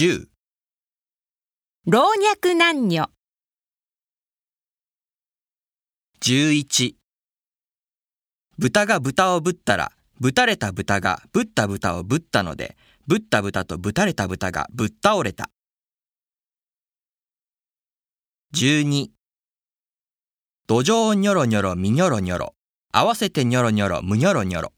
10、老若男女、11豚が豚をぶったら、ぶたれた豚がぶった豚をぶったので、ぶった豚とぶたれた豚がぶったおれた。12土壌にょろにょろみにょろにょろ、合わせてにょろにょろむにょろにょろ。